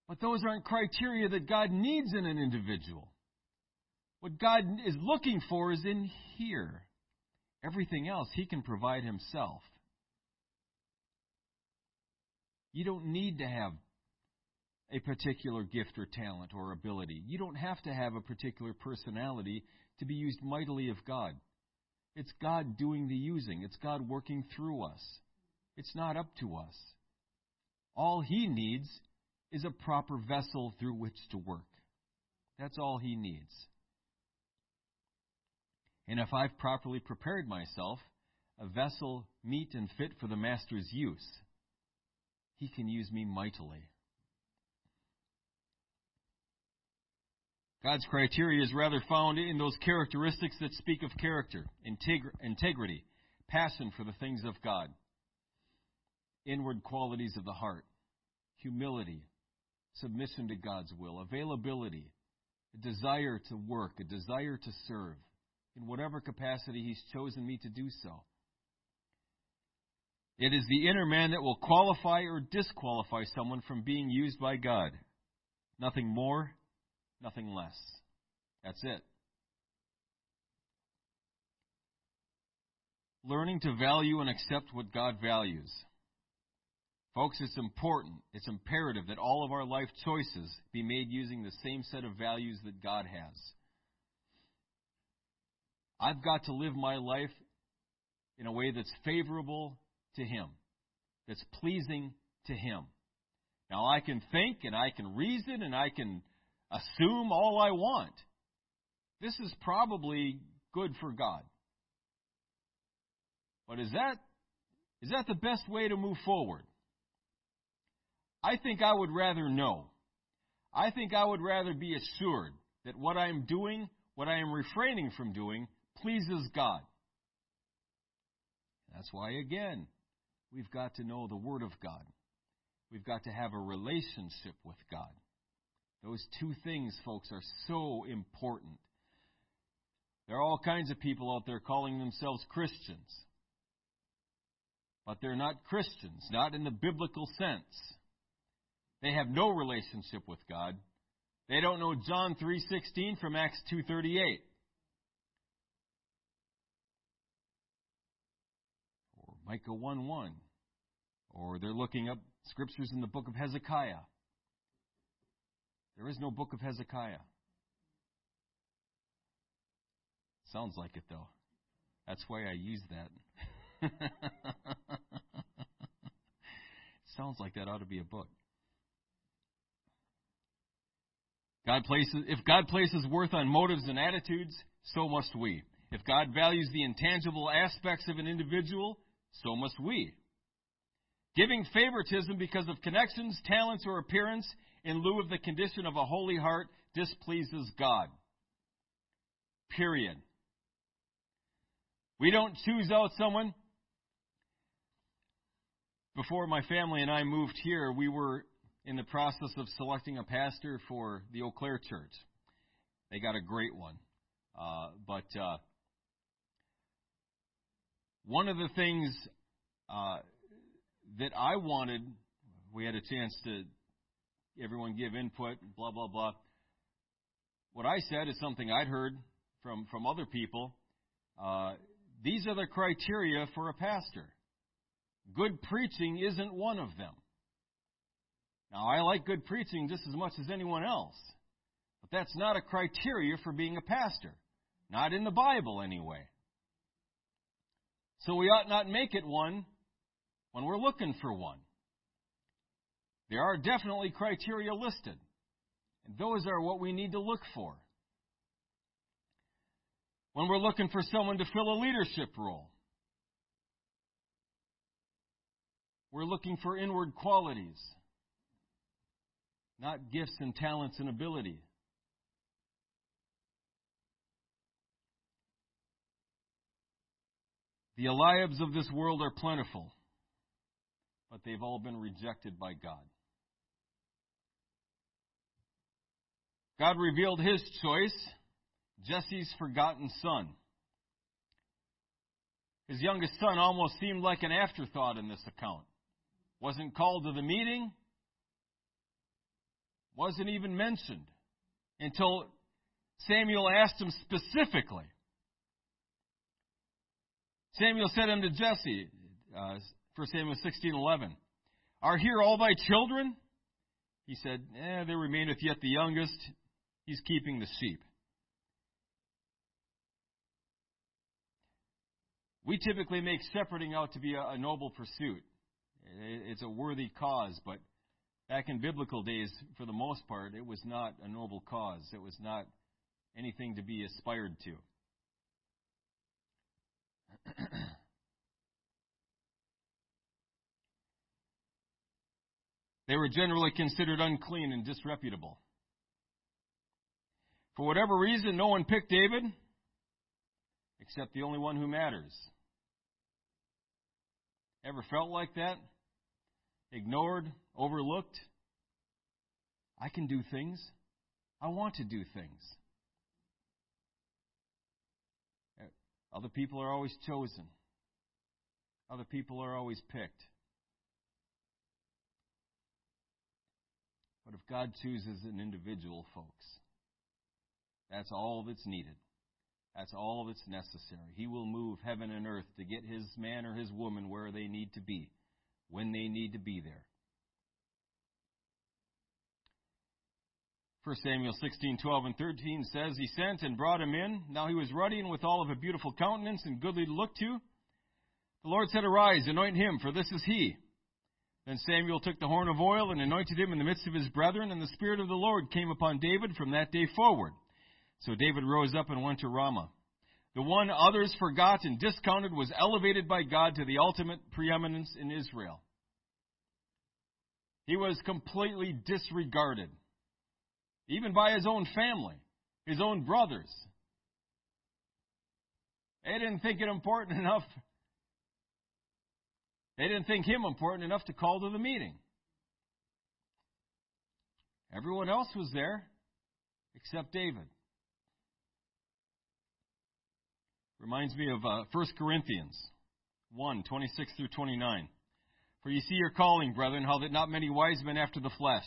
But those aren't criteria that God needs in an individual. What God is looking for is in here. Everything else He can provide Himself. You don't need to have a particular gift or talent or ability. You don't have to have a particular personality to be used mightily of God. It's God doing the using, it's God working through us. It's not up to us. All He needs is a proper vessel through which to work. That's all He needs. And if I've properly prepared myself, a vessel meet and fit for the Master's use, He can use me mightily. God's criteria is rather found in those characteristics that speak of character, integrity, passion for the things of God, inward qualities of the heart, humility, submission to God's will, availability, a desire to work, a desire to serve, in whatever capacity He's chosen me to do so. It is the inner man that will qualify or disqualify someone from being used by God. Nothing more, nothing less. That's it. Learning to value and accept what God values. Folks, it's important, it's imperative that all of our life choices be made using the same set of values that God has. I've got to live my life in a way that's favorable to Him, that's pleasing to Him. Now, I can think and I can reason and I can assume all I want. This is probably good for God. But is that is that the best way to move forward? I think I would rather know. I think I would rather be assured that what I am doing, what I am refraining from doing, pleases God. That's why, again, we've got to know the Word of God. We've got to have a relationship with God. Those two things, folks, are so important. There are all kinds of people out there calling themselves Christians. But they're not Christians, not in the biblical sense. They have no relationship with God. They don't know John 3:16 from Acts 2:38. Or Micah 1:1. Or they're looking up scriptures in the book of Hezekiah. There is no book of Hezekiah. Sounds like it though. That's why I use that. Sounds like that ought to be a book. God places, if God places worth on motives and attitudes, so must we. If God values the intangible aspects of an individual, so must we. Giving favoritism because of connections, talents, or appearance in lieu of the condition of a holy heart displeases God. Period. We don't choose out someone. Before my family and I moved here, we were in the process of selecting a pastor for the Eau Claire Church. They got a great one. Uh, but uh, one of the things uh, that I wanted, we had a chance to everyone give input, blah blah blah. What I said is something I'd heard from from other people. Uh, these are the criteria for a pastor. Good preaching isn't one of them. Now, I like good preaching just as much as anyone else, but that's not a criteria for being a pastor. Not in the Bible, anyway. So we ought not make it one when we're looking for one. There are definitely criteria listed, and those are what we need to look for. When we're looking for someone to fill a leadership role, we're looking for inward qualities not gifts and talents and ability. The Eliabs of this world are plentiful, but they've all been rejected by God. God revealed his choice, Jesse's forgotten son. His youngest son almost seemed like an afterthought in this account. Wasn't called to the meeting, wasn't even mentioned until Samuel asked him specifically. Samuel said unto Jesse, uh, 1 Samuel 16:11, Are here all thy children? He said, eh, There remaineth yet the youngest. He's keeping the sheep. We typically make shepherding out to be a, noble pursuit. It's a worthy cause, but Back in biblical days, for the most part, it was not a noble cause. It was not anything to be aspired to. they were generally considered unclean and disreputable. For whatever reason, no one picked David except the only one who matters. Ever felt like that? ignored, overlooked. I can do things. I want to do things. Other people are always chosen. Other people are always picked. But if God chooses an individual, folks, that's all that's needed. That's all that's necessary. He will move heaven and earth to get his man or his woman where they need to be when they need to be there. 1 Samuel 16, 12, and 13 says, He sent and brought him in. Now he was ruddy and withal of a beautiful countenance and goodly to look to. The Lord said, Arise, anoint him, for this is he. Then Samuel took the horn of oil and anointed him in the midst of his brethren, and the Spirit of the Lord came upon David from that day forward. So David rose up and went to Ramah. The one others forgot and discounted was elevated by God to the ultimate preeminence in Israel. He was completely disregarded, even by his own family, his own brothers. They didn't think it important enough. They didn't think him important enough to call to the meeting. Everyone else was there except David. Reminds me of uh, 1 Corinthians 1 26 through 29. For you see your calling, brethren, how that not many wise men after the flesh,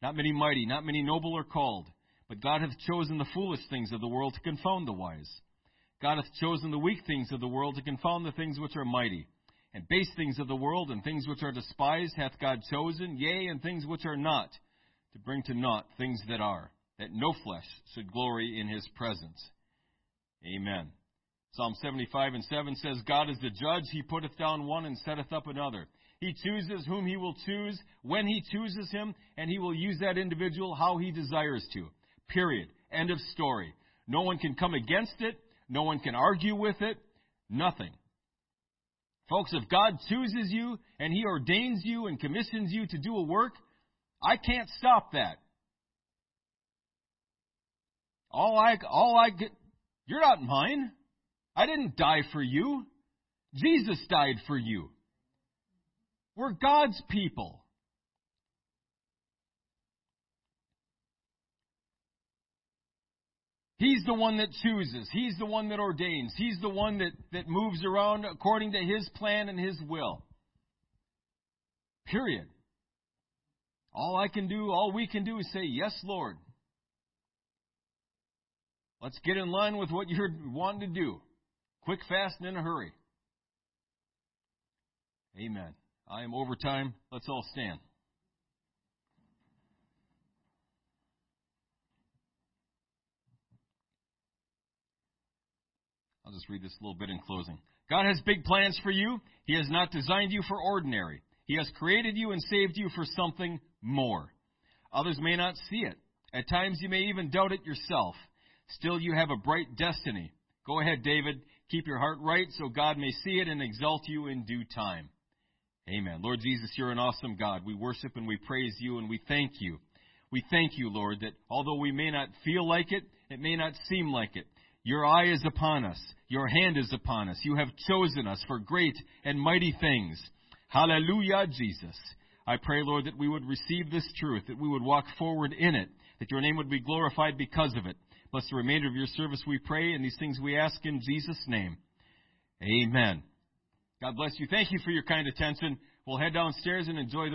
not many mighty, not many noble are called, but God hath chosen the foolish things of the world to confound the wise. God hath chosen the weak things of the world to confound the things which are mighty. And base things of the world and things which are despised hath God chosen, yea, and things which are not, to bring to naught things that are, that no flesh should glory in his presence. Amen. Psalm 75 and 7 says, God is the judge. He putteth down one and setteth up another. He chooses whom he will choose, when he chooses him, and he will use that individual how he desires to. Period. End of story. No one can come against it. No one can argue with it. Nothing. Folks, if God chooses you and he ordains you and commissions you to do a work, I can't stop that. All I, all I get, you're not mine. I didn't die for you. Jesus died for you. We're God's people. He's the one that chooses. He's the one that ordains. He's the one that, that moves around according to His plan and His will. Period. All I can do, all we can do is say, Yes, Lord. Let's get in line with what you're wanting to do. Quick, fast, and in a hurry. Amen. I am over time. Let's all stand. I'll just read this a little bit in closing. God has big plans for you. He has not designed you for ordinary. He has created you and saved you for something more. Others may not see it. At times you may even doubt it yourself. Still, you have a bright destiny. Go ahead, David. Keep your heart right so God may see it and exalt you in due time. Amen. Lord Jesus, you're an awesome God. We worship and we praise you and we thank you. We thank you, Lord, that although we may not feel like it, it may not seem like it, your eye is upon us. Your hand is upon us. You have chosen us for great and mighty things. Hallelujah, Jesus. I pray, Lord, that we would receive this truth, that we would walk forward in it, that your name would be glorified because of it. Bless the remainder of your service, we pray, and these things we ask in Jesus' name. Amen. God bless you. Thank you for your kind attention. We'll head downstairs and enjoy the